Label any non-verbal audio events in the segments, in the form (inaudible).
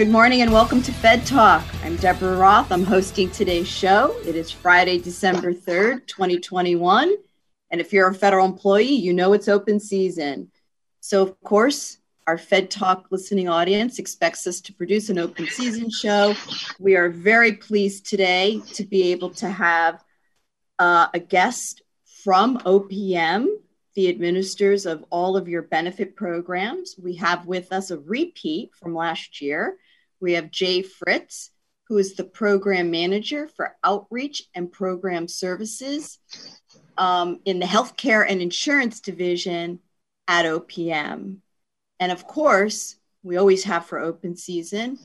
Good morning and welcome to Fed Talk. I'm Deborah Roth. I'm hosting today's show. It is Friday, December 3rd, 2021. And if you're a federal employee, you know it's open season. So, of course, our Fed Talk listening audience expects us to produce an open season show. We are very pleased today to be able to have uh, a guest from OPM, the administrators of all of your benefit programs. We have with us a repeat from last year. We have Jay Fritz, who is the program manager for outreach and program services um, in the healthcare and insurance division at OPM. And of course, we always have for open season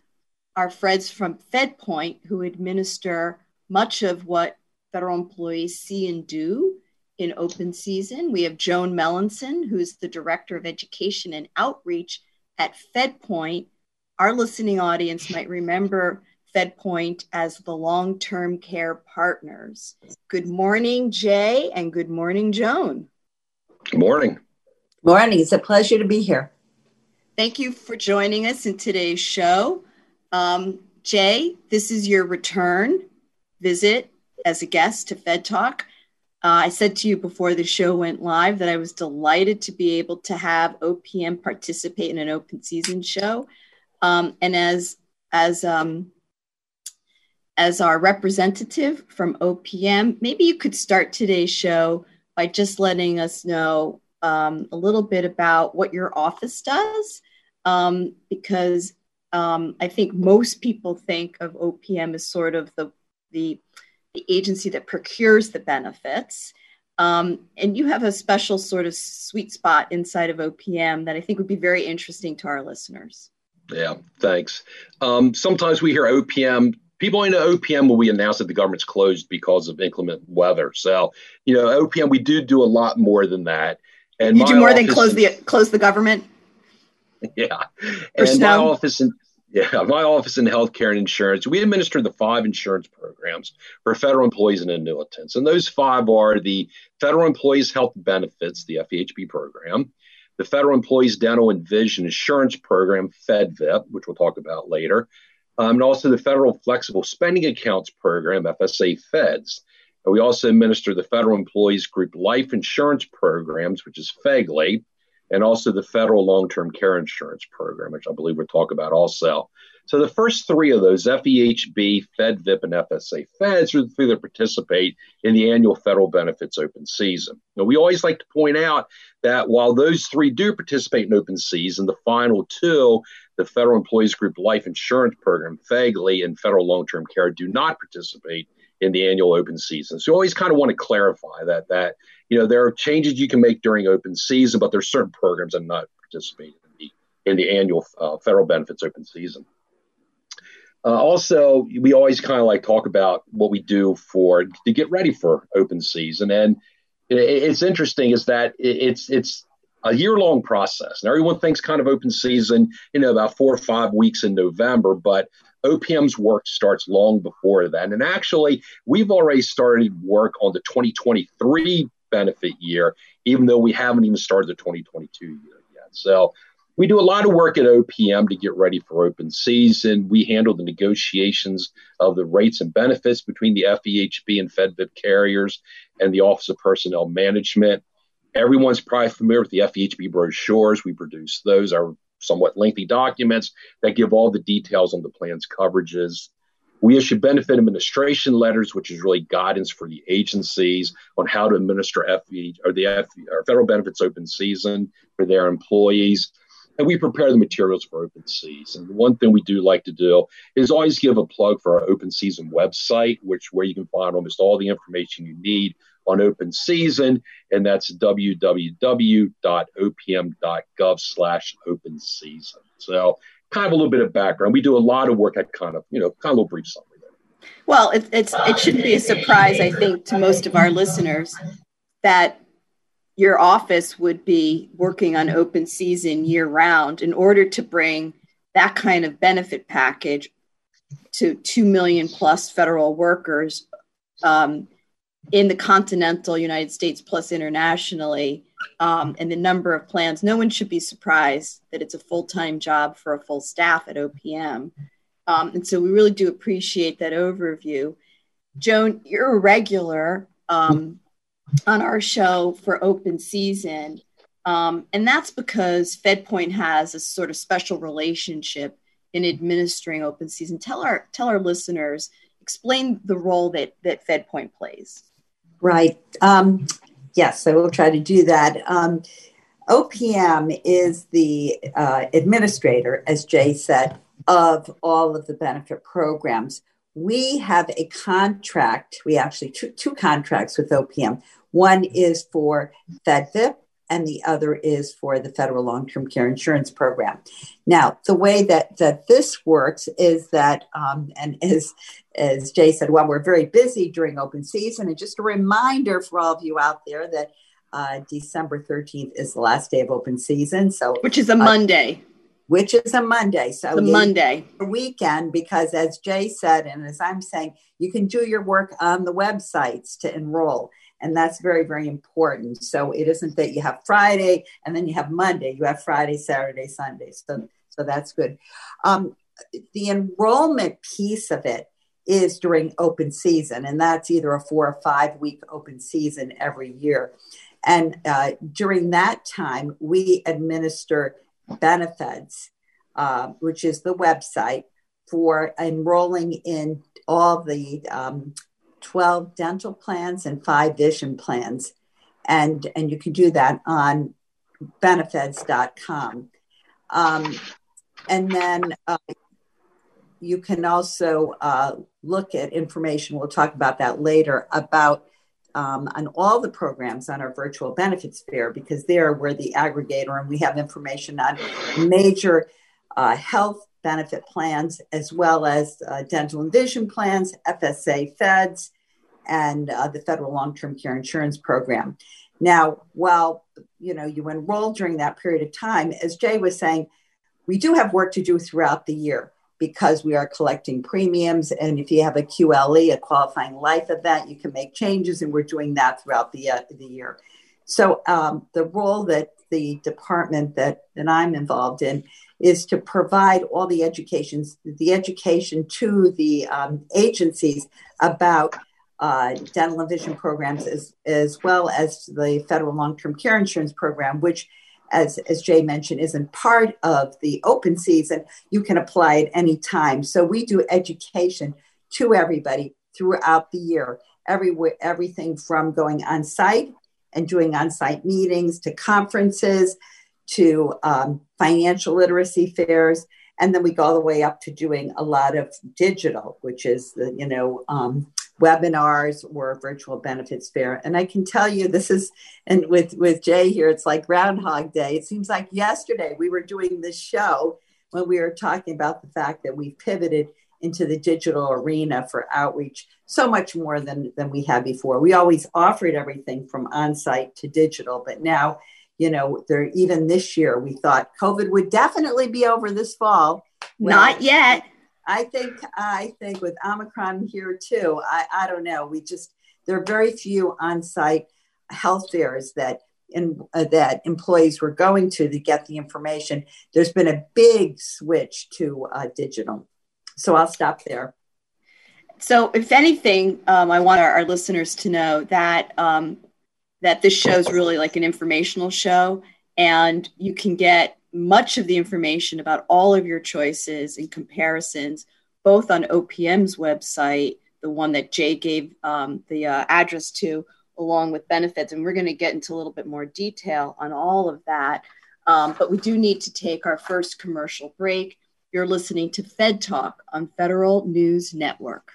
our friends from FedPoint who administer much of what federal employees see and do in open season. We have Joan Melanson, who's the Director of Education and Outreach at FedPoint, our listening audience might remember FedPoint as the long term care partners. Good morning, Jay, and good morning, Joan. Good morning. Morning. It's a pleasure to be here. Thank you for joining us in today's show. Um, Jay, this is your return visit as a guest to Fed Talk. Uh, I said to you before the show went live that I was delighted to be able to have OPM participate in an open season show. Um, and as as um, as our representative from OPM, maybe you could start today's show by just letting us know um, a little bit about what your office does, um, because um, I think most people think of OPM as sort of the the, the agency that procures the benefits. Um, and you have a special sort of sweet spot inside of OPM that I think would be very interesting to our listeners. Yeah, thanks. Um, sometimes we hear OPM. People only know OPM when we announce that the government's closed because of inclement weather. So, you know, OPM, we do do a lot more than that. And you do more than close the close the government. (laughs) Yeah, and snow? my office in yeah, my office in healthcare and insurance, we administer the five insurance programs for federal employees and annuitants, and those five are the Federal Employees Health Benefits, the FEHB program, the Federal Employees Dental and Vision Insurance Program, FEDVIP, which we'll talk about later, um, and also the Federal Flexible Spending Accounts Program, FSA Feds. And we also administer the Federal Employees Group Life Insurance Programs, which is FEGLI, and also the Federal Long Term Care Insurance Program, which I believe we'll talk about also. So the first three of those, FEHB, FedVIP, and FSA Feds, are the three that participate in the annual federal benefits open season. Now, we always like to point out that while those three do participate in open season, the final two, the Federal Employees Group Life Insurance Program, FEGLI, and Federal Long-Term Care do not participate in the annual open season. So you always kind of want to clarify that that you know there are changes you can make during open season, but there's certain programs that not participate in the in the annual uh, federal benefits open season. Uh, also, we always kind of like talk about what we do for to get ready for open season, and it, it's interesting is that it, it's it's a year long process, and everyone thinks kind of open season, you know, about four or five weeks in November, but OPM's work starts long before then. And actually, we've already started work on the 2023 benefit year, even though we haven't even started the 2022 year yet. So we do a lot of work at OPM to get ready for open season. We handle the negotiations of the rates and benefits between the FEHB and FedVIP carriers and the Office of Personnel Management. Everyone's probably familiar with the FEHB brochures. We produce those, are somewhat lengthy documents that give all the details on the plan's coverages. We issue benefit administration letters, which is really guidance for the agencies on how to administer FE or the FE, or federal benefits open season for their employees. And we prepare the materials for open season. One thing we do like to do is always give a plug for our open season website, which where you can find almost all the information you need on open season, and that's www.opm.gov slash open season. So kind of a little bit of background. We do a lot of work at kind of, you know, kind of a little brief summary there. Well, it, it's, it shouldn't be a surprise, I think, to most of our listeners that your office would be working on open season year round in order to bring that kind of benefit package to 2 million plus federal workers um, in the continental United States plus internationally, um, and the number of plans, no one should be surprised that it's a full time job for a full staff at OPM. Um, and so we really do appreciate that overview. Joan, you're a regular um, on our show for open season. Um, and that's because FedPoint has a sort of special relationship in administering open season. Tell our tell our listeners, explain the role that that FedPoint plays. Right. Um, yes, I will try to do that. Um, OPM is the uh, administrator, as Jay said, of all of the benefit programs. We have a contract, we actually two, two contracts with OPM. One is for FedVIP, and the other is for the federal long-term care insurance program. Now, the way that that this works is that, um, and as as Jay said, well, we're very busy during open season, and just a reminder for all of you out there that uh, December thirteenth is the last day of open season, so which is a uh, Monday. Which is a Monday. So the Monday. Weekend, because as Jay said, and as I'm saying, you can do your work on the websites to enroll and that's very very important. So it isn't that you have friday and then you have monday. You have friday saturday sunday. So so that's good. Um, the enrollment piece of it is during open season and that's either a four or five week open season every year. And uh, during that time we administer Benefeds uh, which is the website for enrolling in all the um, 12 dental plans and five vision plans. And, and you can do that on Benefeds.com. Um, and then uh, you can also uh, look at information, we'll talk about that later, about um, on all the programs on our virtual benefits fair, because there we're the aggregator and we have information on major uh, health benefit plans as well as uh, dental and vision plans, FSA feds, and uh, the federal long-term care insurance program. Now, while you know you enroll during that period of time, as Jay was saying, we do have work to do throughout the year because we are collecting premiums. And if you have a QLE, a qualifying life event, you can make changes, and we're doing that throughout the uh, the year. So um, the role that the department that, that I'm involved in is to provide all the educations, the education to the um, agencies about uh, dental and vision programs as, as well as the federal long-term care insurance program, which as, as Jay mentioned, isn't part of the open season. You can apply at any time. So we do education to everybody throughout the year, everywhere, everything from going on site and doing on site meetings to conferences to um, financial literacy fairs. And then we go all the way up to doing a lot of digital, which is the, you know, um, webinars or virtual benefits fair. And I can tell you this is, and with, with Jay here, it's like Groundhog Day. It seems like yesterday we were doing this show when we were talking about the fact that we've pivoted into the digital arena for outreach so much more than, than we had before. We always offered everything from on-site to digital, but now, you know, there even this year we thought COVID would definitely be over this fall. Well, Not yet I think I think with Omicron here too, I, I don't know. We just there are very few on-site health fairs that in, uh, that employees were going to to get the information. There's been a big switch to uh, digital. So I'll stop there. So, if anything, um, I want our, our, listeners to know that um, that this show is really like an informational show, and you can get much of the information about all of your choices and comparisons both on OPM's website, the one that Jay gave um, the uh, address to, along with Benefeds. And we're going to get into a little bit more detail on all of that. Um, but we do need to take our first commercial break. You're listening to Fed Talk on Federal News Network.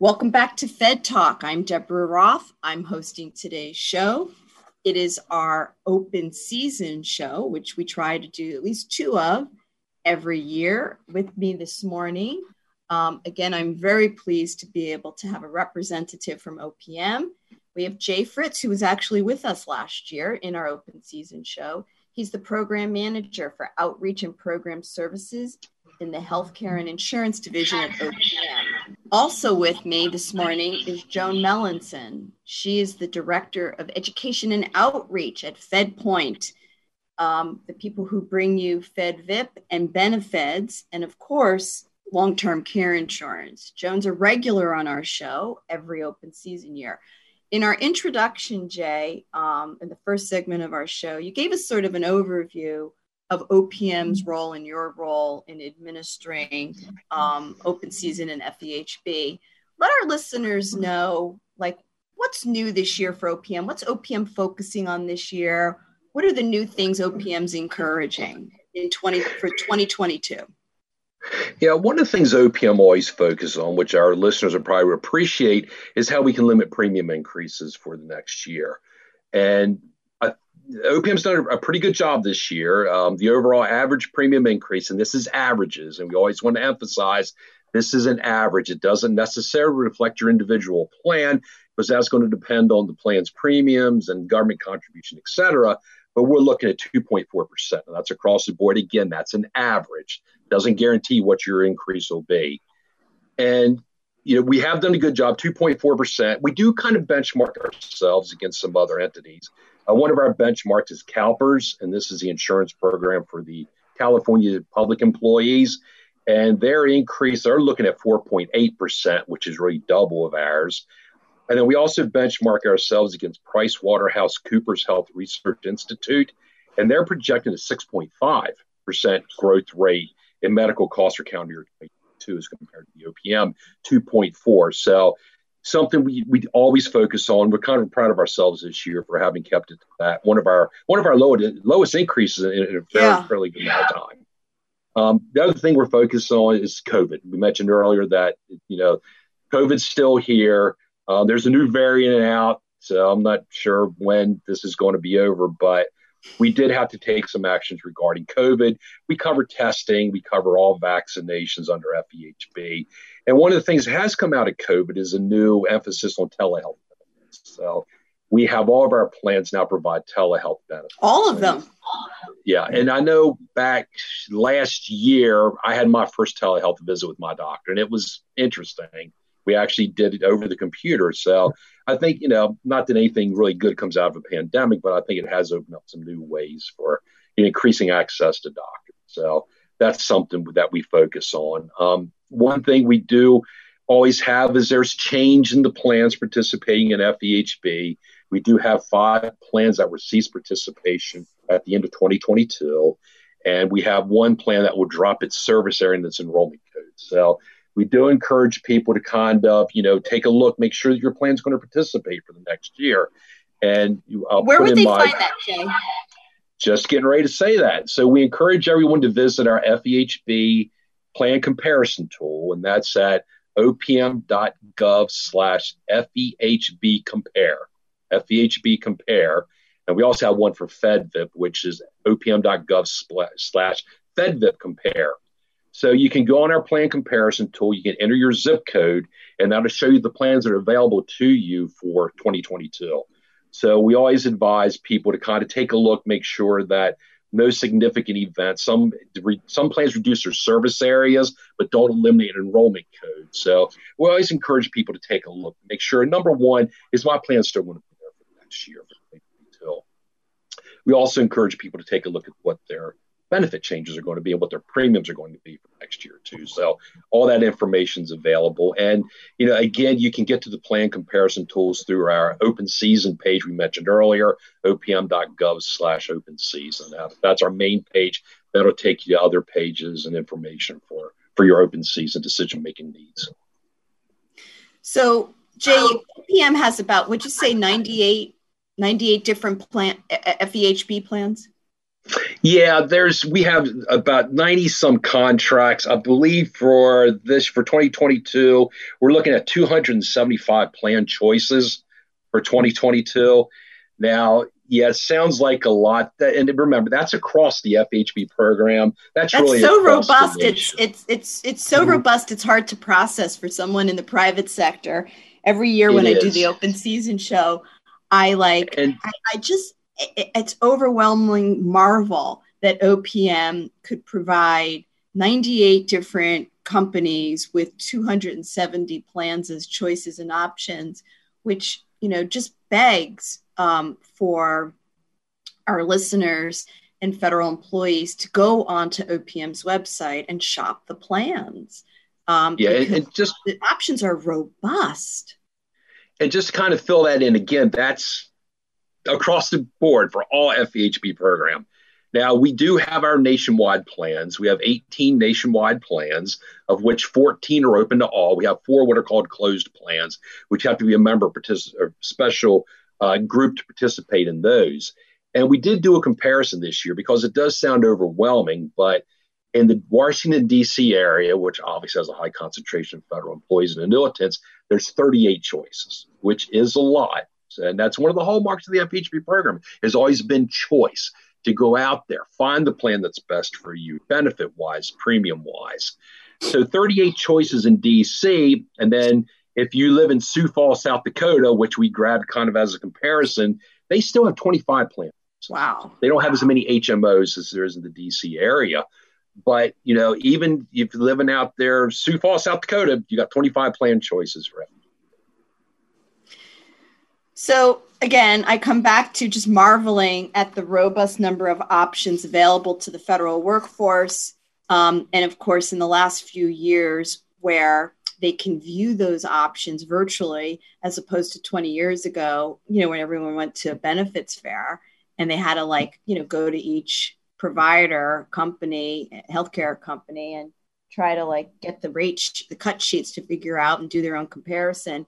Welcome back to Fed Talk. I'm Deborah Roth. I'm hosting today's show. It is our open season show, which we try to do at least two of every year. With me this morning, um, again, I'm very pleased to be able to have a representative from OPM. We have Jay Fritz, who was actually with us last year in our open season show. He's the program manager for outreach and program services in the healthcare and insurance division at OPM. Also with me this morning is Joan Melanson. She is the director of education and outreach at FedPoint, um, the people who bring you FedVIP and Benefeds, and of course, long term care insurance. Joan's a regular on our show every open season year. In our introduction, Jay, um, in the first segment of our show, you gave us sort of an overview of OPM's role and your role in administering um, open season and FEHB. Let our listeners know, like, what's new this year for OPM? What's OPM focusing on this year? What are the new things OPM's encouraging in 20 for 2022? Yeah, one of the things OPM always focuses on, which our listeners will probably appreciate, is how we can limit premium increases for the next year. And OPM's done a pretty good job this year. Um, the overall average premium increase, and this is averages, and we always want to emphasize this is an average. It doesn't necessarily reflect your individual plan because that's going to depend on the plan's premiums and government contribution, et cetera. But we're looking at 2.4%. And that's across the board. Again, that's an average. Doesn't guarantee what your increase will be. And you know, we have done a good job, 2.4%. We do kind of benchmark ourselves against some other entities. Uh, one of our benchmarks is CalPERS, and this is the insurance program for the California public employees. And their increase, they're looking at 4.8%, which is really double of ours. And then we also benchmark ourselves against Price Waterhouse Coopers Health Research Institute, and they're projecting a 6.5% growth rate in medical costs for calendar year 2022 as compared to the OPM 2.4. So something we, we always focus on. We're kind of proud of ourselves this year for having kept it to that. One of our one of our lowest lowest increases in, in a fairly, yeah. fairly good amount of time. Um, the other thing we're focused on is COVID. We mentioned earlier that you know COVID's still here. Uh, there's a new variant out, so I'm not sure when this is going to be over, but we did have to take some actions regarding COVID. We cover testing, we cover all vaccinations under FEHB. And one of the things that has come out of COVID is a new emphasis on telehealth benefits. So we have all of our plans now provide telehealth benefits. All of them. Yeah. And I know back last year, I had my first telehealth visit with my doctor, and it was interesting. We actually did it over the computer. So I think, you know, not that anything really good comes out of a pandemic, but I think it has opened up some new ways for increasing access to doctors. So that's something that we focus on. Um, one thing we do always have is there's change in the plans participating in FEHB. We do have five plans that will cease participation at the end of 2022. And we have one plan that will drop its service area and its enrollment code. So we do encourage people to kind of, you know, take a look, make sure that your plan is going to participate for the next year. And I'll where would they my, find that, Jay? Just getting ready to say that. So we encourage everyone to visit our FEHB plan comparison tool, and that's at opm.gov slash FEHB compare. FEHB compare. And we also have one for FedVIP, which is opm.gov slash FedVIP compare. So you can go on our plan comparison tool, you can enter your zip code, and that'll show you the plans that are available to you for 2022. So we always advise people to kind of take a look, make sure that no significant events. Some some plans reduce their service areas, but don't eliminate enrollment codes. So we always encourage people to take a look, make sure. Number one is my plan still going to be there for next year 2022. We also encourage people to take a look at what their benefit changes are going to be and what their premiums are going to be for next year too. So all that information is available. And you know, again, you can get to the plan comparison tools through our open season page we mentioned earlier, opm.gov slash open season. That's our main page. That'll take you to other pages and information for for your open season decision making needs. So Jay, oh. OPM has about would you say 98, 98 different plan FEHB plans? Yeah, there's we have about 90 some contracts. I believe for this for 2022, we're looking at 275 plan choices for 2022. Now, yeah, it sounds like a lot. That, and remember, that's across the FHB program. That's, that's really so robust. It's it's it's it's so mm-hmm. robust. It's hard to process for someone in the private sector. Every year when I do the open season show, I like and, I, I just it's overwhelming marvel that OPM could provide 98 different companies with 270 plans as choices and options, which you know just begs um, for our listeners and federal employees to go onto OPM's website and shop the plans. Um, yeah, and just the options are robust. And just kind of fill that in again. That's across the board for all FEHB program. Now, we do have our nationwide plans. We have 18 nationwide plans, of which 14 are open to all. We have four what are called closed plans, which have to be a member partic- or special uh, group to participate in those. And we did do a comparison this year because it does sound overwhelming, but in the Washington, D.C. area, which obviously has a high concentration of federal employees and annuitants, there's 38 choices, which is a lot. And that's one of the hallmarks of the FEHB program has always been choice to go out there, find the plan that's best for you, benefit wise, premium wise. So 38 choices in DC. And then if you live in Sioux Falls, South Dakota, which we grabbed kind of as a comparison, they still have 25 plans. Wow. They don't have as many HMOs as there is in the DC area. But, you know, even if you're living out there, Sioux Falls, South Dakota, you got 25 plan choices for it. So again, I come back to just marveling at the robust number of options available to the federal workforce. Um, and of course, in the last few years, where they can view those options virtually as opposed to 20 years ago, you know, when everyone went to a benefits fair and they had to like, you know, go to each provider company, healthcare company and try to like get the rate, the cut sheets to figure out and do their own comparison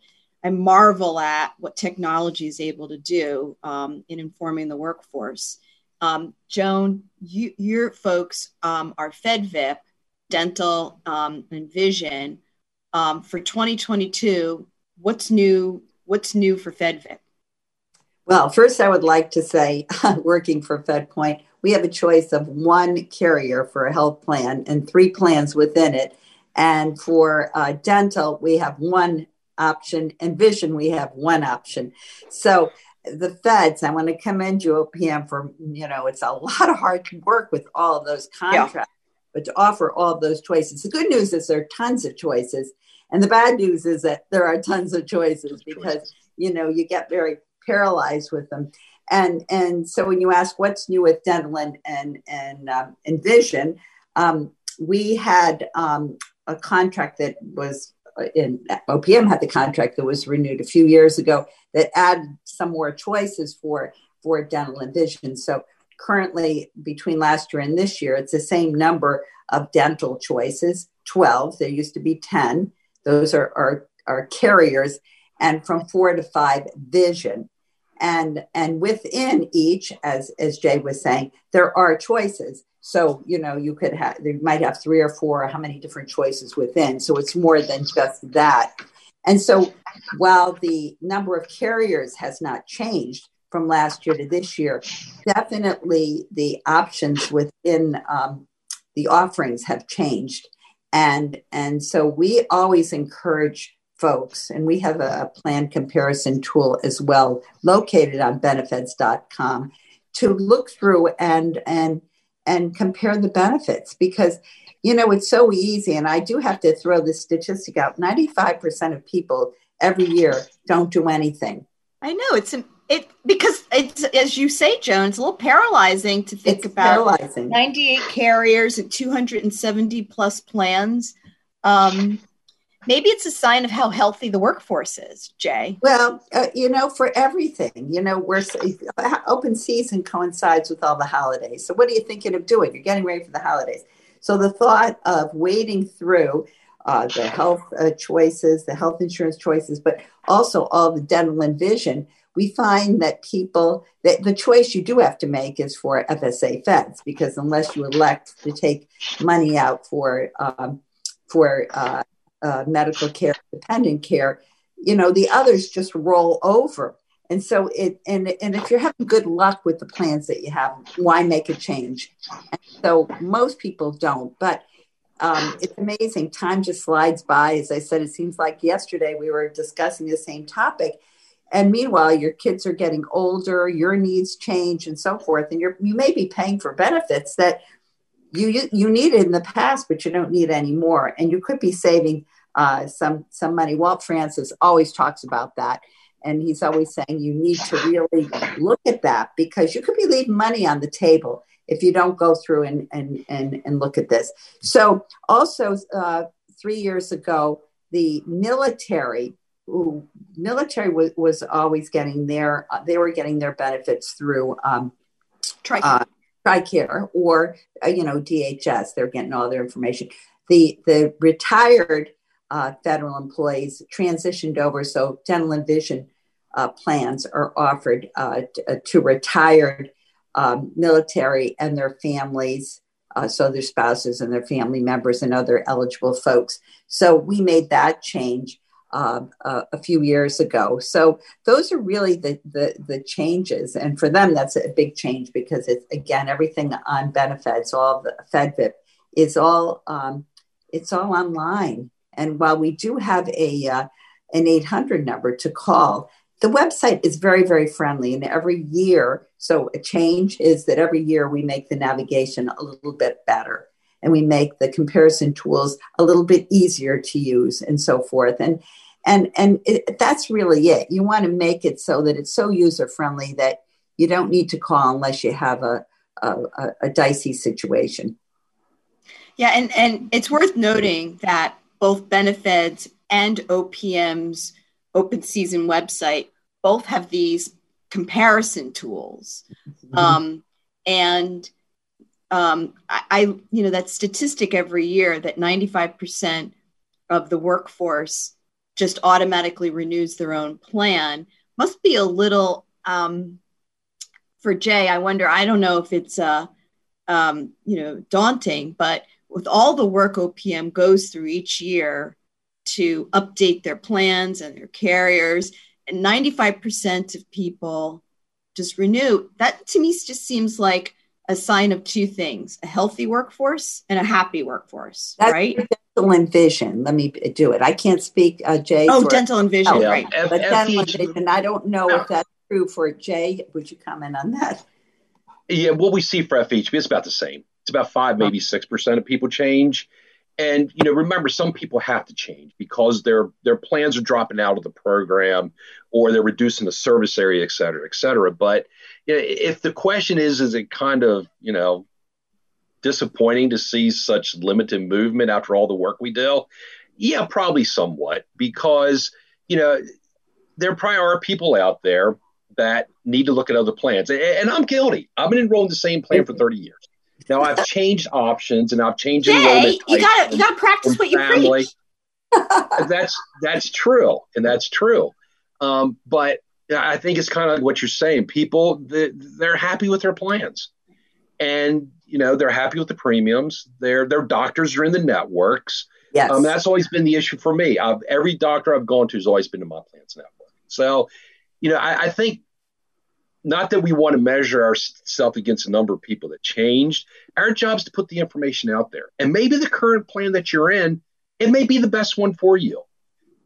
I marvel at what technology is able to do um, in informing the workforce. Um, Joan, you, your folks um, are FedVIP, dental um, and vision. Um, for 2022, what's new? What's new for FedVIP? Well, first, I would like to say, (laughs) working for FedPoint, we have a choice of one carrier for a health plan and three plans within it. And for uh, dental, we have one option and vision we have one option. So the feds i want to commend you opm for you know it's a lot of hard work with all of those contracts yeah. but to offer all those choices. The good news is there are tons of choices and the bad news is that there are tons of choices because you know you get very paralyzed with them. And and so when you ask what's new with dental and and and, um, and vision um, we had um, a contract that was in OPM had the contract that was renewed a few years ago that added some more choices for for dental and vision. So currently, between last year and this year, it's the same number of dental choices 12. There used to be 10. Those are, are, are carriers, and from four to five, vision. And, and within each, as, as Jay was saying, there are choices. So, you know, you could have, you might have three or four, how many different choices within. So it's more than just that. And so while the number of carriers has not changed from last year to this year, definitely the options within um, the offerings have changed. And, and so we always encourage folks, and we have a plan comparison tool as well located on Benefeds.com to look through and, and and compare the benefits because you know it's so easy and i do have to throw this statistic out. 95% of people every year don't do anything. I know. It's an it because it's as you say Joan's a little paralyzing to think it's about paralyzing. 98 carriers and 270 plus plans. Um, maybe it's a sign of how healthy the workforce is jay. Well uh, you know for everything you know we're open season coincides with all the holidays. So what are you thinking of doing? You're getting ready for the holidays. So the thought of wading through uh, the health uh, choices the health insurance choices but also all the dental and vision we find that people that the choice you do have to make is for fsa feds because unless you elect to take money out for um, for uh, medical care, dependent care, you know, the others just roll over. And so it and and if you're having good luck with the plans that you have, why make a change? And so most people don't, but um, it's amazing. Time just slides by. As I said, it seems like yesterday we were discussing the same topic, and meanwhile your kids are getting older, your needs change, and so forth, and you're you may be paying for benefits that you, you you needed in the past, but you don't need anymore, and you could be saving uh, some some money. Walt Francis always talks about that, and he's always saying you need to really look at that because you could be leaving money on the table if you don't go through and and and, and look at this. So also uh, three years ago, the military. Ooh, military was, was always getting their uh, they were getting their benefits through um, TRICARE. Uh, TRICARE or uh, you know DHS. They're getting all their information. The the retired uh, federal employees transitioned over, so dental and vision uh, plans are offered uh, uh, to retired um, military and their families. Uh, so their spouses and their family members and other eligible folks. So we made that change uh, a few years ago. So those are really the, the, the changes, and for them that's a big change because it's again everything on Benefeds, all the FedVIP is all um, it's all online. And while we do have a uh, an 800 number to call, the website is very very friendly, and every year, so a change is that every year we make the navigation a little bit better. And we make the comparison tools a little bit easier to use and so forth. And and and it, that's really it. You want to make it so that it's so user friendly that you don't need to call unless you have a, a, a dicey situation. Yeah and and it's worth noting that both Benefeds and opm's open season website both have these comparison tools mm-hmm. um, and um, I, I, you know, that statistic every year that 95% of the workforce just automatically renews their own plan must be a little, um, for Jay, I wonder, I don't know if it's, uh, um, you know, daunting, but with all the work OPM goes through each year to update their plans and their carriers, and 95% of people just renew, that to me just seems like a sign of two things a healthy workforce and a happy workforce That's right? dental and vision. Let me do it. I can't speak uh, jay oh dental and vision yeah. right. F- but dental and vision i don't know if that's true for jay. Would you comment on that? Yeah what we see for fhb is about the same it's about five maybe six percent of people change. And you know remember some people have to change because their their plans are dropping out of the program or they're reducing the service area et cetera et cetera. But you know, if the question is is it kind of you know disappointing to see such limited movement after all the work we do? Yeah probably somewhat because you know there probably are people out there that need to look at other plans. And i'm guilty. I've been enrolled in the same plan for 30 years now I've changed options and I've changed Jay, You gotta you gotta practice what you family. preach. that's that's true, and that's true. Um, but I think it's kind of like what you're saying. People they're happy with their plans, and you know they're happy with the premiums. Their their doctors are in the networks. Yes. Um, that's always been the issue for me. I've, every doctor I've gone to has always been in my plans network. So, you know, I, I think not that we want to measure ourselves against a number of people that changed. Our job is to put the information out there. And maybe the current plan that you're in, it may be the best one for you,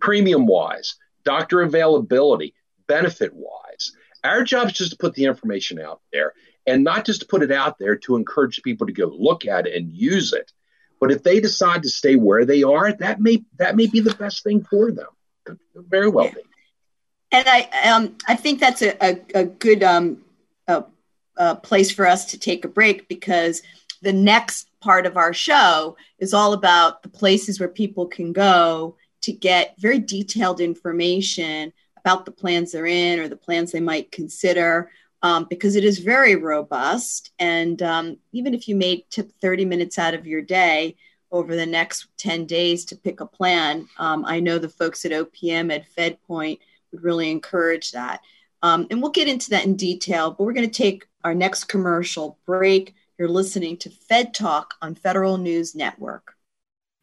premium wise, doctor availability, benefit wise. Our job is just to put the information out there. and not just to put it out there to encourage people to go look at it and use it. But if they decide to stay where they are, that may that may be the best thing for them. Could very well be. And I um, I think that's a, a, a good um, a, a place for us to take a break because the next part of our show is all about the places where people can go to get very detailed information about the plans they're in or the plans they might consider um, because it is very robust. And um, even if you made tip 30 minutes out of your day over the next 10 days to pick a plan, um, I know the folks at OPM at FedPoint would really encourage that. Um, and we'll get into that in detail, but we're going to take our next commercial break. You're listening to Fed Talk on Federal News Network.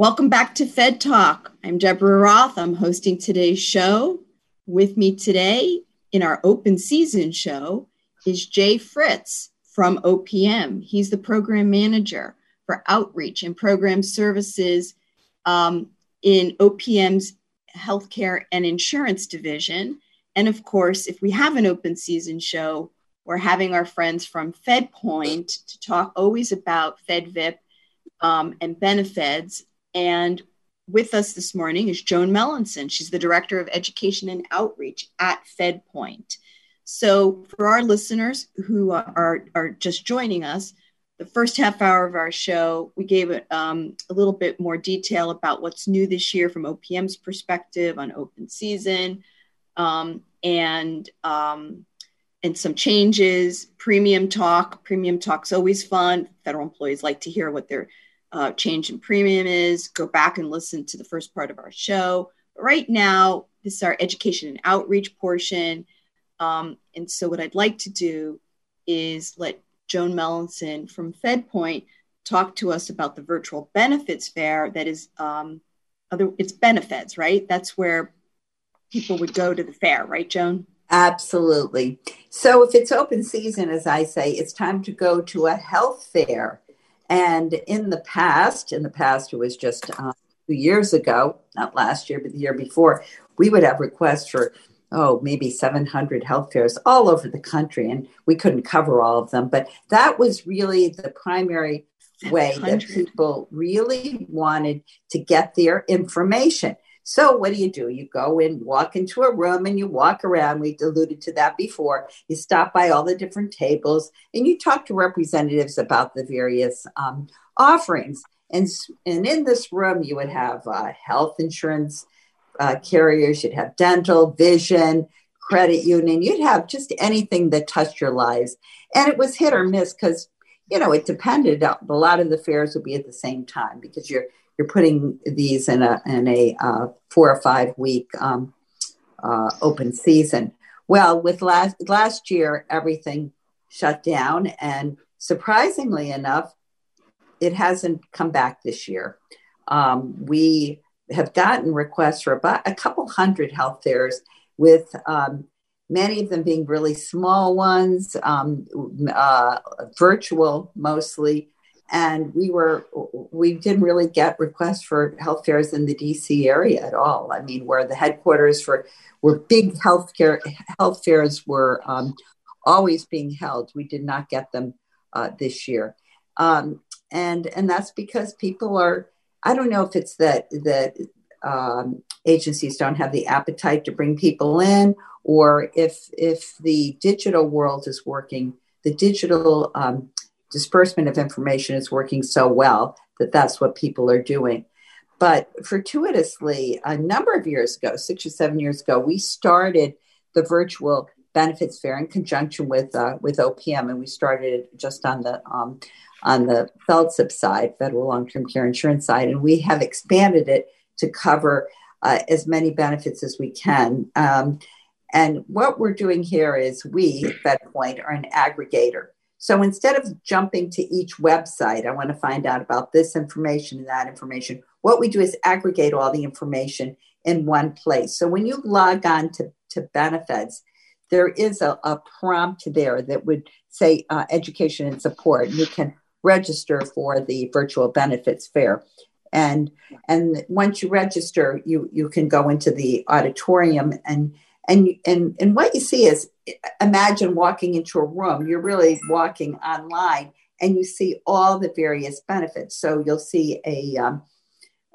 Welcome back to Fed Talk. I'm Deborah Roth. I'm hosting today's show. With me today in our open season show is Jay Fritz from OPM. He's the program manager for outreach and program services um, in OPM's healthcare and insurance division. And of course, if we have an open season show, we're having our friends from FedPoint to talk always about FedVIP um, and Benefeds and with us this morning is Joan Melanson. She's the Director of Education and Outreach at FedPoint. So, for our listeners who are, are just joining us, the first half hour of our show, we gave um, a little bit more detail about what's new this year from OPM's perspective on open season um, and um, and some changes. Premium talk, premium talk's always fun. Federal employees like to hear what they're uh, change in premium is, go back and listen to the first part of our show. But right now, this is our education and outreach portion. Um, and so, what I'd like to do is let Joan Melanson from FedPoint talk to us about the virtual benefits fair that is um, other it's Benefeds right that's where people would go to the fair right joan absolutely so if it's open season as i say it's time to go to a health fair and in the past, in the past, it was just um, two years ago, not last year, but the year before, we would have requests for, oh, maybe 700 health fairs all over the country. And we couldn't cover all of them. But that was really the primary way that people really wanted to get their information. So what do you do? You go in, walk into a room and you walk around. We alluded to that before. You stop by all the different tables and you talk to representatives about the various um, offerings. And, and in this room, you would have uh, health insurance uh, carriers, you'd have dental, vision, credit union, you'd have just anything that touched your lives. And it was hit or miss because, you know, it depended. A lot of the fairs would be at the same time because you're you're putting these in a in a uh, four or five week um, uh, open season. Well, with last last year, everything shut down, and surprisingly enough, it hasn't come back this year. Um, we have gotten requests for about a couple hundred health fairs, with um, many of them being really small ones, um, uh, virtual mostly, and we were we didn't really get requests for health fairs in the dc area at all. I mean where the headquarters for where big healthcare health fairs were um, always being held. We did not get them uh, this year. Um, and and that's because people are i don't know if it's that that um, agencies don't have the appetite to bring people in or if if the digital world is working, the digital um, disbursement of information is working so well that that's what people are doing. But fortuitously, a number of years ago, six or seven years ago, we started the virtual benefits fair in conjunction with uh, with OPM, and we started it just on the um, on the FLTCIP side, Federal Long Term Care Insurance side, and we have expanded it to cover uh, as many benefits as we can. Um, and what we're doing here is we, FedPoint, are an aggregator. So instead of jumping to each website, I want to find out about this information and that information. What we do is aggregate all the information in one place. So when you log on to, to Benefeds, there is a, a prompt there that would say uh, education and support. You can register for the virtual benefits fair. And and once you register, you you can go into the auditorium and and and and what you see is imagine walking into a room. You're really walking online, and you see all the various benefits. So you'll see a um,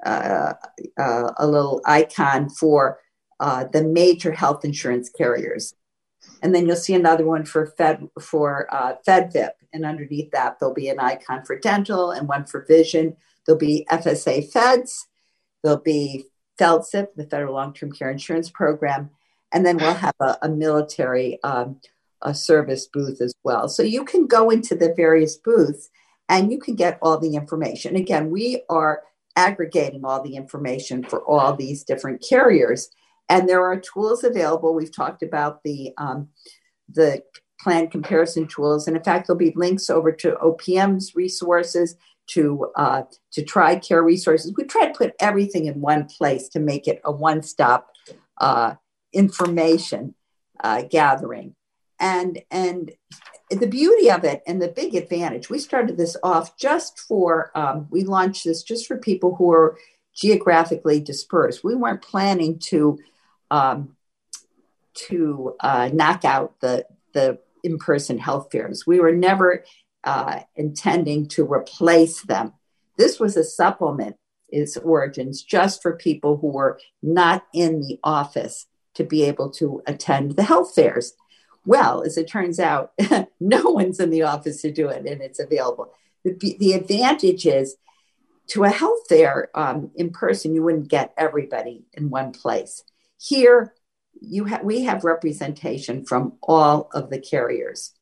uh, uh, a little icon for uh, the major health insurance carriers and then you'll see another one for Fed for uh, FedVIP, and underneath that there'll be an icon for dental and one for vision. There'll be FSA Feds, there'll be FLTCIP, the Federal Long-Term Care Insurance Program, and then we'll have a, a military um, a service booth as well. So you can go into the various booths and you can get all the information. Again, we are aggregating all the information for all these different carriers. And there are tools available. We've talked about the um, the plan comparison tools, and in fact, there'll be links over to OPM's resources, to uh, to TRICARE resources. We try to put everything in one place to make it a one stop uh, information uh, gathering, and and the beauty of it and the big advantage. We started this off just for um, we launched this just for people who are geographically dispersed. We weren't planning to um, to uh, knock out the the in-person health fairs. We were never uh, intending to replace them. This was a supplement. Its origins just for people who were not in the office to be able to attend the health fairs. Well, as it turns out, (laughs) no one's in the office to do it, and it's available. The, the advantage is to a health fair um, in person, you wouldn't get everybody in one place. Here, you ha- we have representation from all of the carriers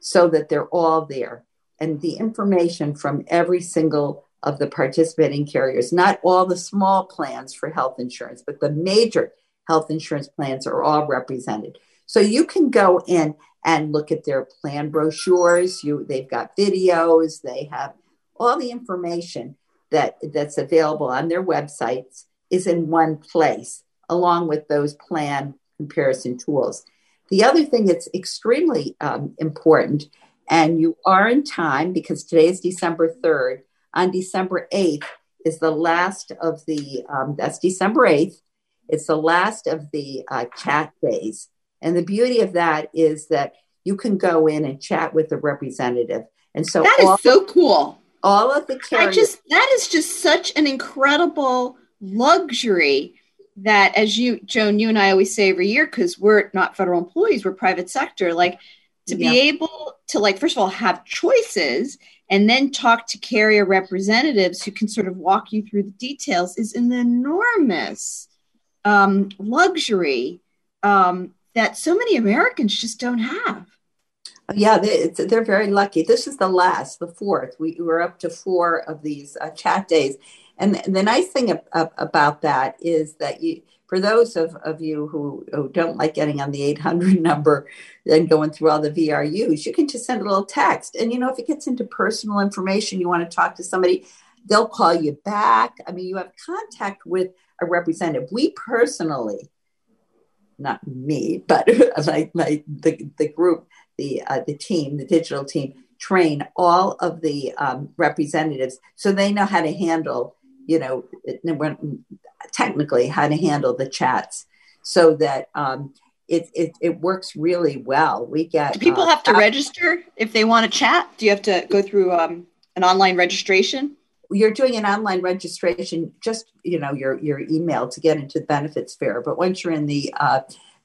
so that they're all there. And the information from every single of the participating carriers, not all the small plans for health insurance, but the major health insurance plans are all represented. So you can go in and look at their plan brochures. You, they've got videos. They have all the information that that's available on their websites is in one place along with those plan comparison tools. The other thing that's extremely um, important, and you are in time because today is December 3rd, on December 8th is the last of the, um, that's December 8th, it's the last of the uh, chat days. And the beauty of that is that you can go in and chat with the representative. And so that is all, so cool. All of the carriers. I just that is just such an incredible luxury that as you joan you and i always say every year because we're not federal employees we're private sector like to yeah. be able to like first of all have choices and then talk to carrier representatives who can sort of walk you through the details is an enormous um, luxury um, that so many americans just don't have yeah they, are very lucky this is the last the fourth we were up to four of these uh, chat days and the nice thing about that is that you, for those of, of you who, who don't like getting on the 800 number and going through all the VRUs, you can just send a little text. And, you know, if it gets into personal information, you want to talk to somebody, they'll call you back. I mean, you have contact with a representative. We personally, not me, but (laughs) like my, the, the group, the, uh, the team, the digital team, train all of the um, representatives so they know how to handle you know, technically how to handle the chats so that um, it, it, it works really well. We get Do people uh, have to register if they want to chat. Do you have to go through um, an online registration? You're doing an online registration, just you know your your email to get into the benefits fair. But once you're in the uh,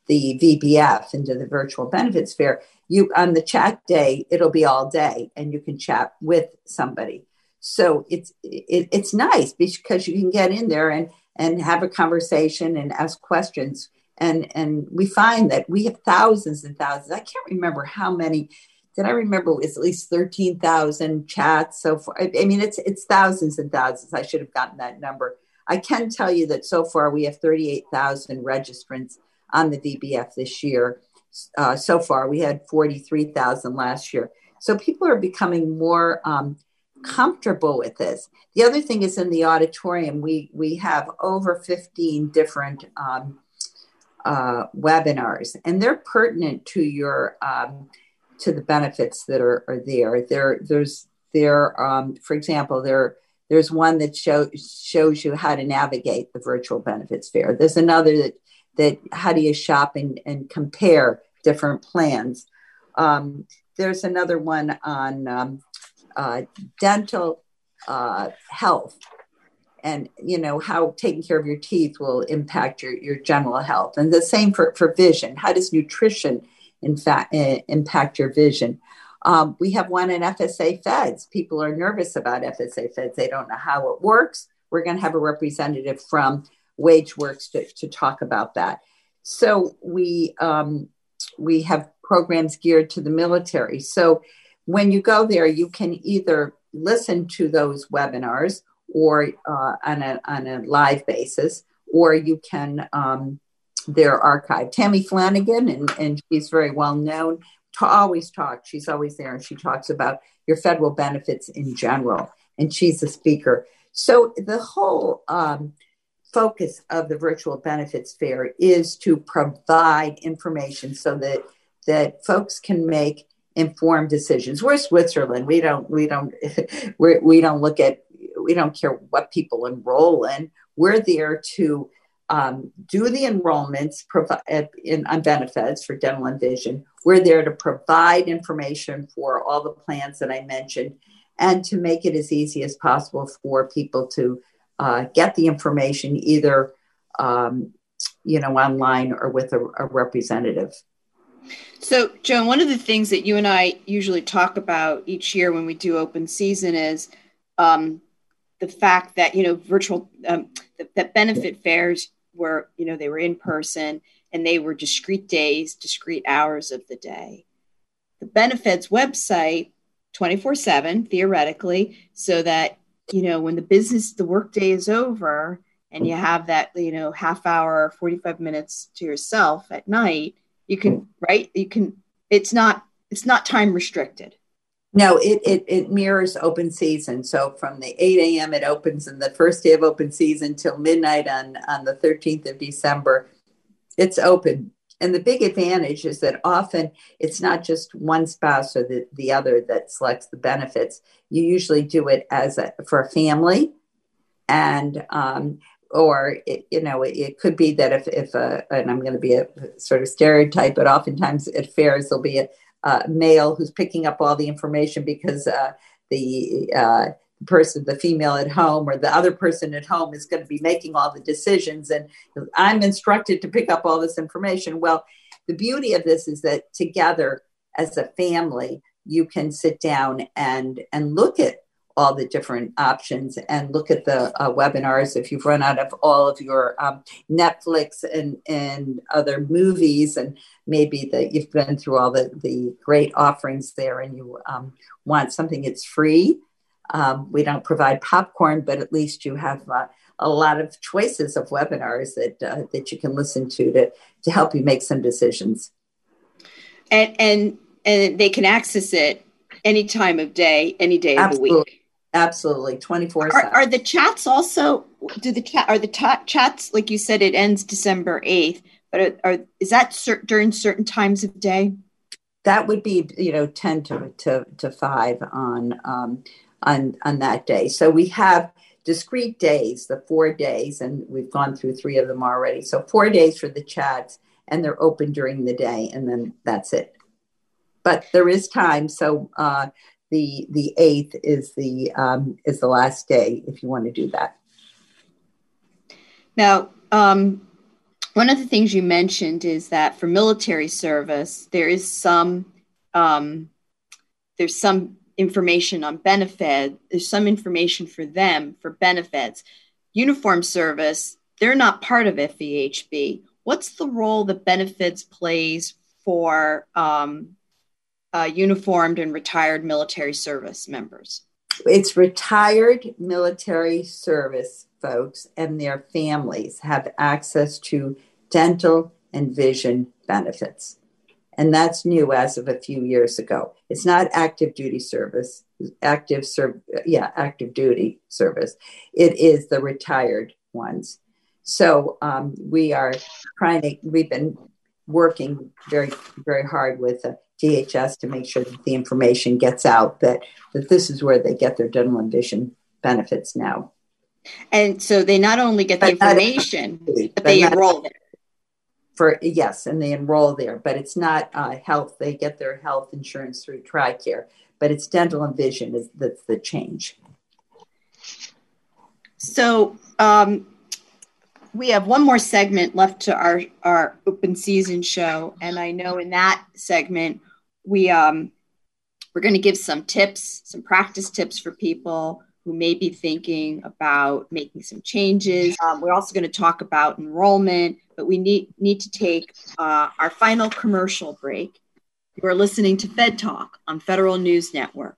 the VBF into the virtual benefits fair, you on the chat day it'll be all day and you can chat with somebody. So it's it, it's nice because you can get in there and and have a conversation and ask questions. And and we find that we have thousands and thousands. I can't remember how many. Did I remember was at least thirteen thousand chats so far? I mean, it's it's thousands and thousands. I should have gotten that number. I can tell you that so far we have thirty eight thousand registrants on the VBF this year. Uh, so far, we had 43,000 last year. So people are becoming more um, comfortable with this. The other thing is in the auditorium, we, we have over 15 different um, uh, webinars, and they're pertinent to your um, to the benefits that are, are there. There, there's there, um, for example, there there's one that show, shows you how to navigate the virtual benefits fair. There's another that that how do you shop and, and compare different plans. Um, there's another one on um, uh, dental uh, health and you know how taking care of your teeth will impact your, your general health and the same for, for vision how does nutrition in fact uh, impact your vision um, we have one in fsa feds people are nervous about fsa feds they don't know how it works we're going to have a representative from WageWorks to, to talk about that. So we um, we have programs geared to the military. So when you go there, you can either listen to those webinars or uh, on a on a live basis, or you can um, they're archived. Tammy Flanagan, and, and she's very well known, to always talk. She's always there, and she talks about your federal benefits in general. And she's a speaker. So the whole um, focus of the virtual benefits fair is to provide information so that that folks can make informed decisions. We're Switzerland. We don't we don't (laughs) we're, we don't look at we don't care what people enroll in. We're there to um, do the enrollments provide in, on benefits for dental and vision. We're there to provide information for all the plans that I mentioned and to make it as easy as possible for people to uh, get the information either um, you know online or with a, a representative so joan one of the things that you and i usually talk about each year when we do open season is um, the fact that you know virtual um, that benefit fairs were you know they were in person and they were discrete days discrete hours of the day the benefits website 24 7 theoretically so that you know, when the business, the workday is over and you have that, you know, half hour, 45 minutes to yourself at night, you can, right? You can, it's not, it's not time restricted. No, it, it, it mirrors open season. So from the 8 a.m. it opens and the first day of open season till midnight on, on the 13th of December, it's open and the big advantage is that often it's not just one spouse or the, the other that selects the benefits. You usually do it as a, for a family. And, um, or, it, you know, it, it, could be that if, if a, and I'm going to be a sort of stereotype, but oftentimes at fairs, there'll be a, a male who's picking up all the information because uh, the, uh, person, the female at home or the other person at home is going to be making all the decisions. And I'm instructed to pick up all this information. Well, the beauty of this is that together as a family, you can sit down and, and look at all the different options and look at the uh, webinars if you've run out of all of your um, netflix and, and other movies and maybe that you've been through all the, the great offerings there and you um, want something that's free um, we don't provide popcorn, but at least you have uh, a lot of choices of webinars that uh, that you can listen to to to help you make some decisions. And and and they can access it any time of day, any day Absolutely. of the week. Absolutely, twenty four. Are, are the chats also? Do the chat are the ta- chats like you said? It ends December eighth, but are, are is that cer- during certain times of day? That would be you know ten to to, to five on. Um, on, on that day. So we have discrete days, the four days, and we've gone through three of them already. So four days for the chats, and they're open during the day, and then that's it. But there is time, so uh, the the eighth is the um, is the last day if you want to do that. Now, um, one of the things you mentioned is that for military service, there is some um, there's some information on benefit. There's some information for them for benefits. Uniform service, they're not part of FEHB. What's the role that Benefeds plays for um, uh, uniformed and retired military service members? It's retired military service folks and their families have access to dental and vision benefits. And that's new as of a few years ago. It's not active duty service, active serv- yeah, active duty service. It is the retired ones. So um, we are trying to, we've been working very, very hard with DHS to make sure that the information gets out that, that this is where they get their dental and vision benefits now. And so they not only get the but information, (laughs) not, but they enroll there. For yes, and they enroll there, but it's not uh, health. They get their health insurance through TRICARE, but it's dental and vision is that's the change. So um, we have one more segment left to our our open season show, and I know in that segment we um, we're going to give some tips, some practice tips for people who may be thinking about making some changes. Um, we're also going to talk about enrollment, but we need need to take uh, our final commercial break. You are listening to Fed Talk on Federal News Network.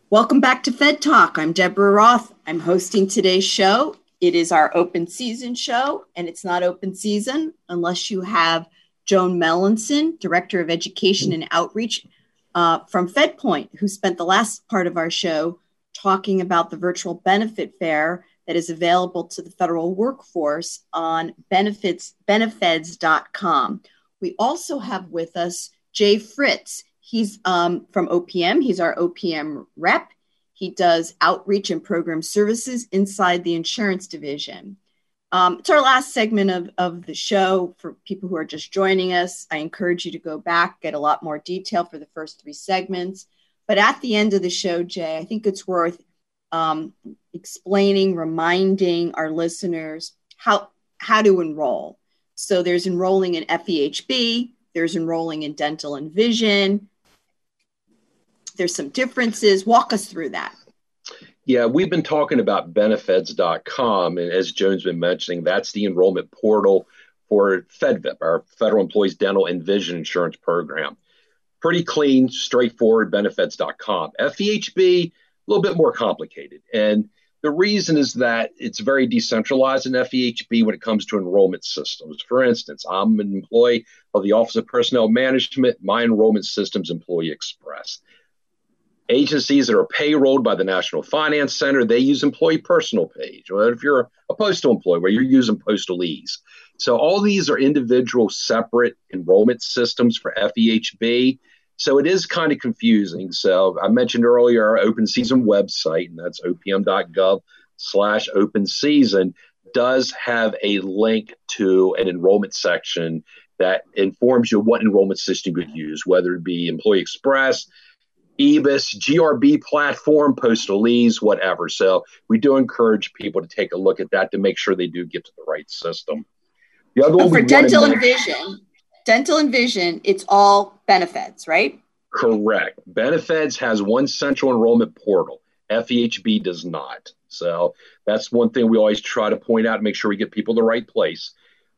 Welcome back to Fed Talk. I'm Deborah Roth. I'm hosting today's show. It is our open season show, and it's not open season unless you have Joan Melanson, Director of Education and Outreach uh, from FedPoint, who spent the last part of our show talking about the virtual benefit fair that is available to the federal workforce on Benefeds benefeds.com. We also have with us Jay Fritz. He's um, from OPM. He's our OPM rep. He does outreach and program services inside the insurance division. Um, it's our last segment of, of the show for people who are just joining us. I encourage you to go back, get a lot more detail for the first three segments. But at the end of the show, Jay, I think it's worth um, explaining, reminding our listeners how, how to enroll. So there's enrolling in FEHB, there's enrolling in dental and vision, there's some differences. Walk us through that. Yeah, we've been talking about benefeds.com. And as Joan's been mentioning, that's the enrollment portal for FedVIP, our Federal Employees Dental and Vision Insurance Program. Pretty clean, straightforward benefeds.com. FEHB, a little bit more complicated. And the reason is that it's very decentralized in FEHB when it comes to enrollment systems. For instance, I'm an employee of the Office of Personnel Management. My enrollment system's Employee Express agencies that are payrolled by the National Finance Center, they use employee personal page. Or if you're a postal employee, where you're using PostalEASE. So all these are individual separate enrollment systems for FEHB. So it is kind of confusing. So I mentioned earlier our open season website, and that's opm.gov slash open season, does have a link to an enrollment section that informs you what enrollment system you use, whether it be Employee Express, EBIS, GRB platform, PostalEASE, whatever. So we do encourage people to take a look at that to make sure they do get to the right system. The other one for dental and vision, dental and vision, it's all Benefeds, right? Correct. Benefeds has one central enrollment portal. FEHB does not. So that's one thing we always try to point out and make sure we get people the right place.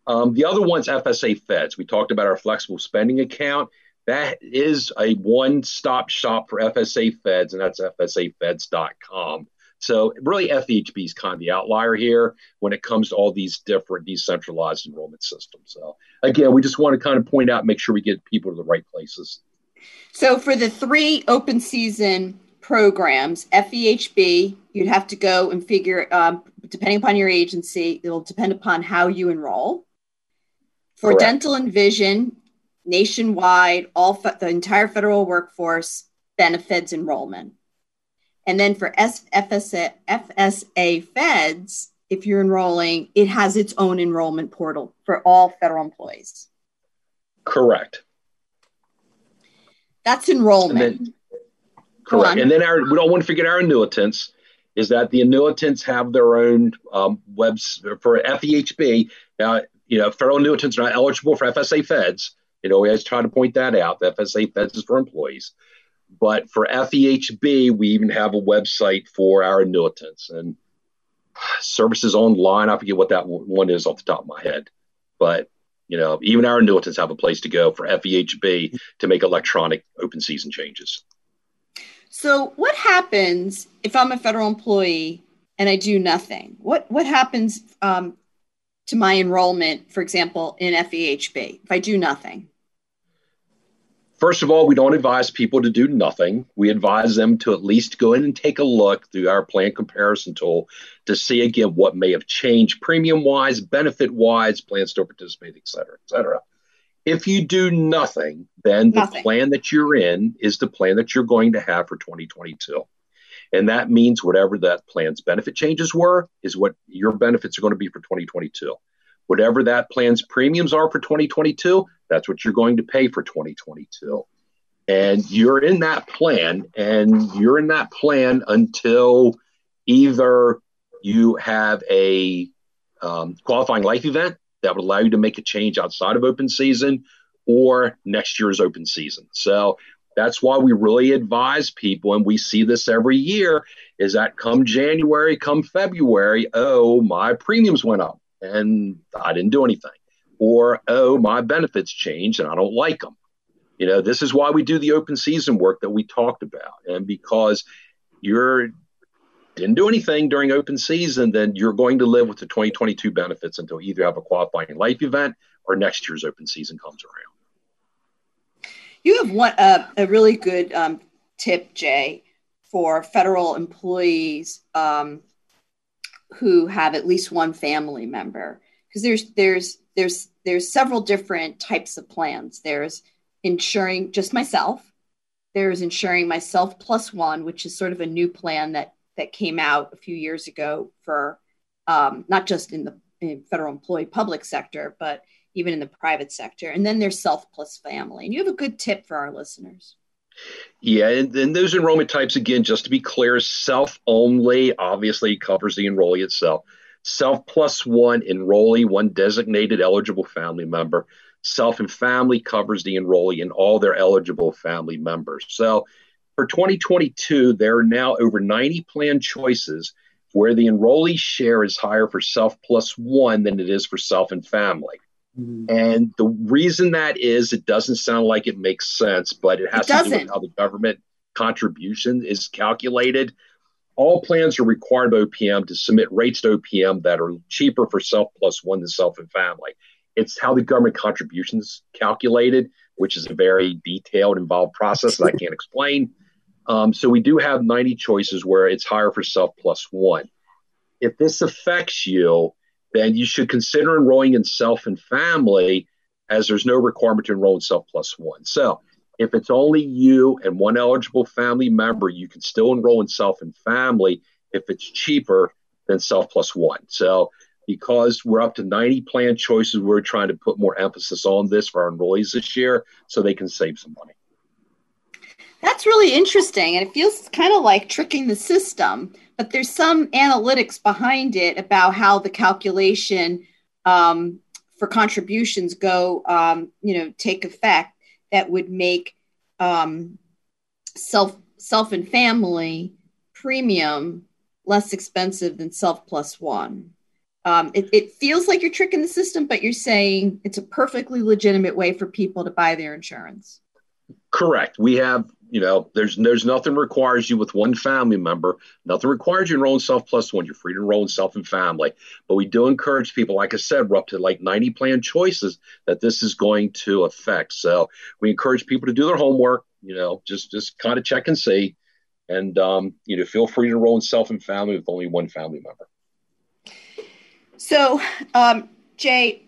Um, the other one's FSA Feds. We talked about our flexible spending account that is a one-stop shop for FSA Feds, and that's FSAFeds.com. So really, FEHB is kind of the outlier here when it comes to all these different decentralized enrollment systems. So again, we just want to kind of point out, make sure we get people to the right places. So for the three open season programs, FEHB, you'd have to go and figure, um, depending upon your agency, it'll depend upon how you enroll. For Correct. dental and vision, nationwide, all fe- the entire federal workforce benefits enrollment. And then for S- FSA, FSA feds, if you're enrolling, it has its own enrollment portal for all federal employees. Correct. That's enrollment. And then, correct. And then our, we don't want to forget our annuitants is that the annuitants have their own um, webs for FEHB. Now, you know, federal annuitants are not eligible for FSA feds. You know, we always try to point that out. The FSA feds is for employees. But for FEHB, we even have a website for our annuitants and services online. I forget what that one is off the top of my head. But, you know, even our annuitants have a place to go for FEHB to make electronic open season changes. So, what happens if I'm a federal employee and I do nothing? What what happens um, to my enrollment, for example, in FEHB if I do nothing? First of all, we don't advise people to do nothing. We advise them to at least go in and take a look through our plan comparison tool to see again what may have changed premium wise, benefit wise, plans still participate, et cetera, et cetera. If you do nothing, then the plan that you're in is the plan that you're going to have for 2022. And that means whatever that plan's benefit changes were is what your benefits are going to be for 2022. Whatever that plan's premiums are for 2022, that's what you're going to pay for 2022. And you're in that plan, and you're in that plan until either you have a um, qualifying life event that would allow you to make a change outside of open season or next year's open season. So that's why we really advise people, and we see this every year, is that come January, come February, oh, my premiums went up and I didn't do anything. Or, oh, my benefits changed and I don't like them. You know, this is why we do the open season work that we talked about. And because you're didn't do anything during open season, then you're going to live with the 2022 benefits until either have a qualifying life event or next year's open season comes around. You have one uh, a really good um, tip, Jay, for federal employees um, who have at least one family member, because there's there's there's there's several different types of plans. There's insuring just myself. There's insuring myself plus one, which is sort of a new plan that that came out a few years ago for um, not just in the in federal employee public sector, but even in the private sector. And then there's self plus family. And you have a good tip for our listeners. Yeah, and then those enrollment types, again, just to be clear, self only obviously covers the enrollee itself. Self plus one enrollee, one designated eligible family member. Self and family covers the enrollee and all their eligible family members. So for 2022, there are now over 90 plan choices where the enrollee share is higher for self plus one than it is for self and family. Mm-hmm. And the reason that is, it doesn't sound like it makes sense, but it has it to do with how the government contribution is calculated. All plans are required by OPM to submit rates to OPM that are cheaper for self plus one than self and family. It's how the government contributions calculated, which is a very detailed, involved process that I can't explain. Um, so we do have 90 choices where it's higher for self plus one. If this affects you, then you should consider enrolling in self and family as there's no requirement to enroll in self plus one. So if it's only you and one eligible family member, you can still enroll in self and family if it's cheaper than self plus one. So because we're up to 90 plan choices, we're trying to put more emphasis on this for our enrollees this year so they can save some money. That's really interesting. And it feels kind of like tricking the system, but there's some analytics behind it about how the calculation um, for contributions go, um, you know, take effect that would make um, self self and family premium less expensive than self plus one. Um, it, it, feels like you're tricking the system, but you're saying it's a perfectly legitimate way for people to buy their insurance. Correct. We have you know, there's there's nothing requires you with one family member. Nothing requires you enroll in self plus one. You're free to enroll in self and family. But we do encourage people, like I said, we're up to like 90 plan choices that this is going to affect. So we encourage people to do their homework. You know, just just kind of check and see, and um, you know, feel free to enroll in self and family with only one family member. So, um, Jay,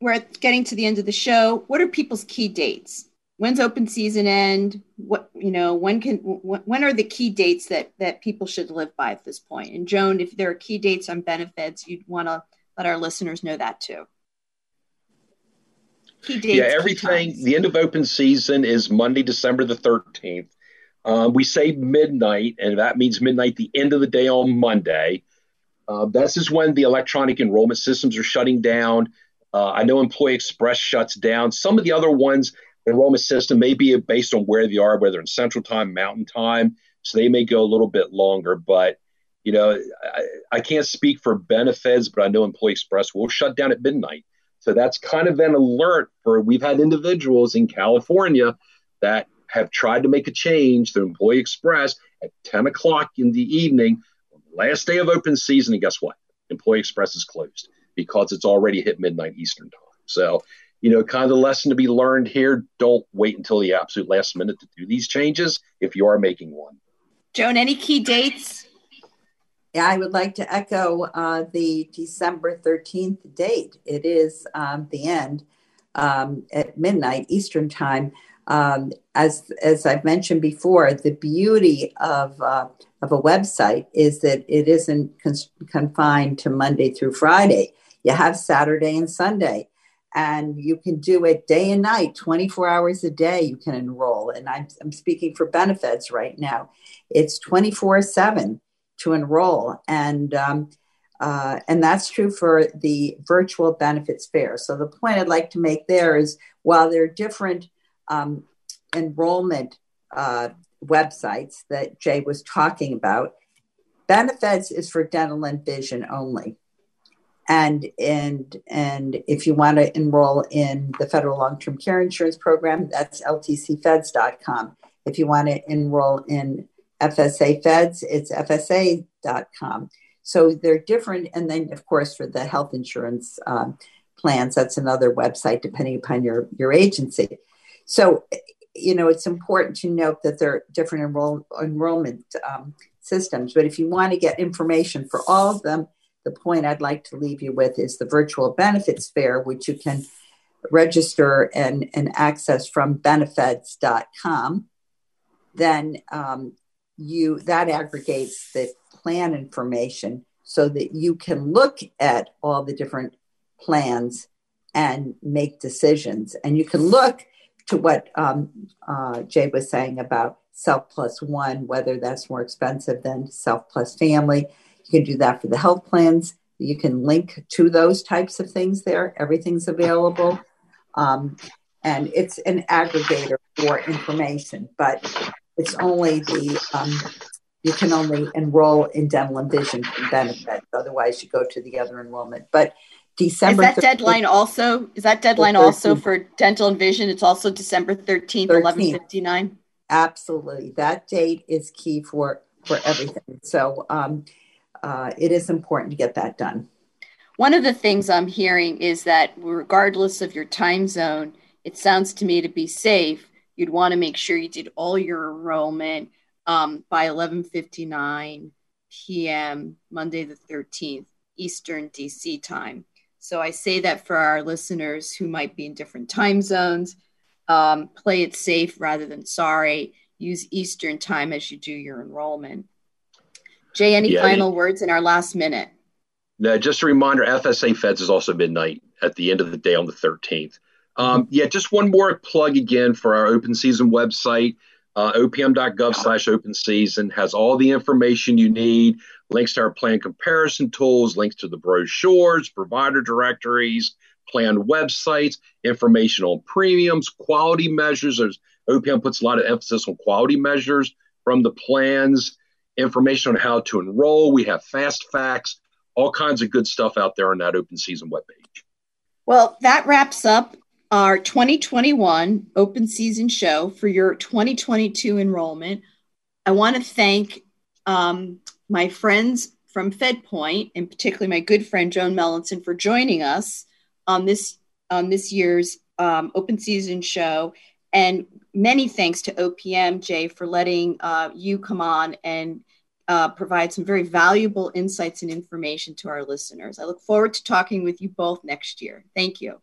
we're getting to the end of the show. What are people's key dates? When's open season end? What you know? When can? When are the key dates that that people should live by at this point? And Joan, if there are key dates on Benefeds, you'd want to let our listeners know that too. Key dates. Yeah, everything. The end of open season is Monday, December the thirteenth. Um, we say midnight, and that means midnight, the end of the day on Monday. Uh, this is when the electronic enrollment systems are shutting down. Uh, I know Employee Express shuts down. Some of the other ones, enrollment system may be based on where they are, whether in Central Time, Mountain Time, so they may go a little bit longer. But you know, I, I can't speak for Benefeds, but I know Employee Express will shut down at midnight. So that's kind of an alert for we've had individuals in California that have tried to make a change to Employee Express at 10 o'clock in the evening, last day of open season. And guess what? Employee Express is closed because it's already hit midnight Eastern time. So, you know, kind of lesson to be learned here don't wait until the absolute last minute to do these changes if you are making one. Joan, any key dates? Yeah, I would like to echo uh, the December 13th date. It is um, the end um, at midnight Eastern time. Um, as as I've mentioned before, the beauty of uh, of a website is that it isn't con- confined to Monday through Friday. You have Saturday and Sunday, and you can do it day and night, 24 hours a day. You can enroll, and I'm I'm speaking for Benefeds right now. It's 24 seven to enroll, and um, uh, and that's true for the virtual benefits fair. So the point I'd like to make there is while there are different um, enrollment uh, websites that Jay was talking about. Benefeds is for dental and vision only. And, and, and if you want to enroll in the federal long term care insurance program, that's ltcfeds.com. If you want to enroll in FSA Feds, it's FSA.com. So they're different. And then, of course, for the health insurance um, plans, that's another website depending upon your, your agency. So, you know, it's important to note that there are different enroll, enrollment um, systems. But if you want to get information for all of them, the point I'd like to leave you with is the virtual benefits fair, which you can register and, and access from Benefeds.com. Then um, you that aggregates the plan information so that you can look at all the different plans and make decisions. And you can look to what um, uh, Jay was saying about self plus one, whether that's more expensive than self plus family. You can do that for the health plans. You can link to those types of things there. Everything's available. Um, and it's an aggregator for information, but it's only the, um, you can only enroll in dental and vision benefits. Otherwise, you go to the other enrollment. But December. Is that 13th, deadline also? Is that deadline also for dental and vision? It's also December thirteenth, eleven fifty nine. Absolutely, that date is key for for everything. So um, uh, it is important to get that done. One of the things I'm hearing is that regardless of your time zone, it sounds to me to be safe. You'd want to make sure you did all your enrollment um, by 11:59 p.m. Monday the 13th Eastern DC time. So I say that for our listeners who might be in different time zones. Um, play it safe rather than sorry. Use Eastern time as you do your enrollment. Jay, any yeah, final words in our last minute? No, just a reminder FSA Feds is also midnight at the end of the day on the 13th. Um, yeah, just one more plug again for our open season website. Uh, opm.gov slash open season has all the information you need links to our plan comparison tools, links to the brochures, provider directories, plan websites, information on premiums, quality measures. There's, OPM puts a lot of emphasis on quality measures from the plans, information on how to enroll. We have fast facts, all kinds of good stuff out there on that open season webpage. Well, that wraps up our 2021 open season show for your 2022 enrollment. I want to thank um, my friends from FedPoint, and particularly my good friend Joan Mellinson, for joining us on this on this year's um, open season show. And many thanks to OPM Jay for letting uh, you come on and uh, provide some very valuable insights and information to our listeners. I look forward to talking with you both next year. Thank you.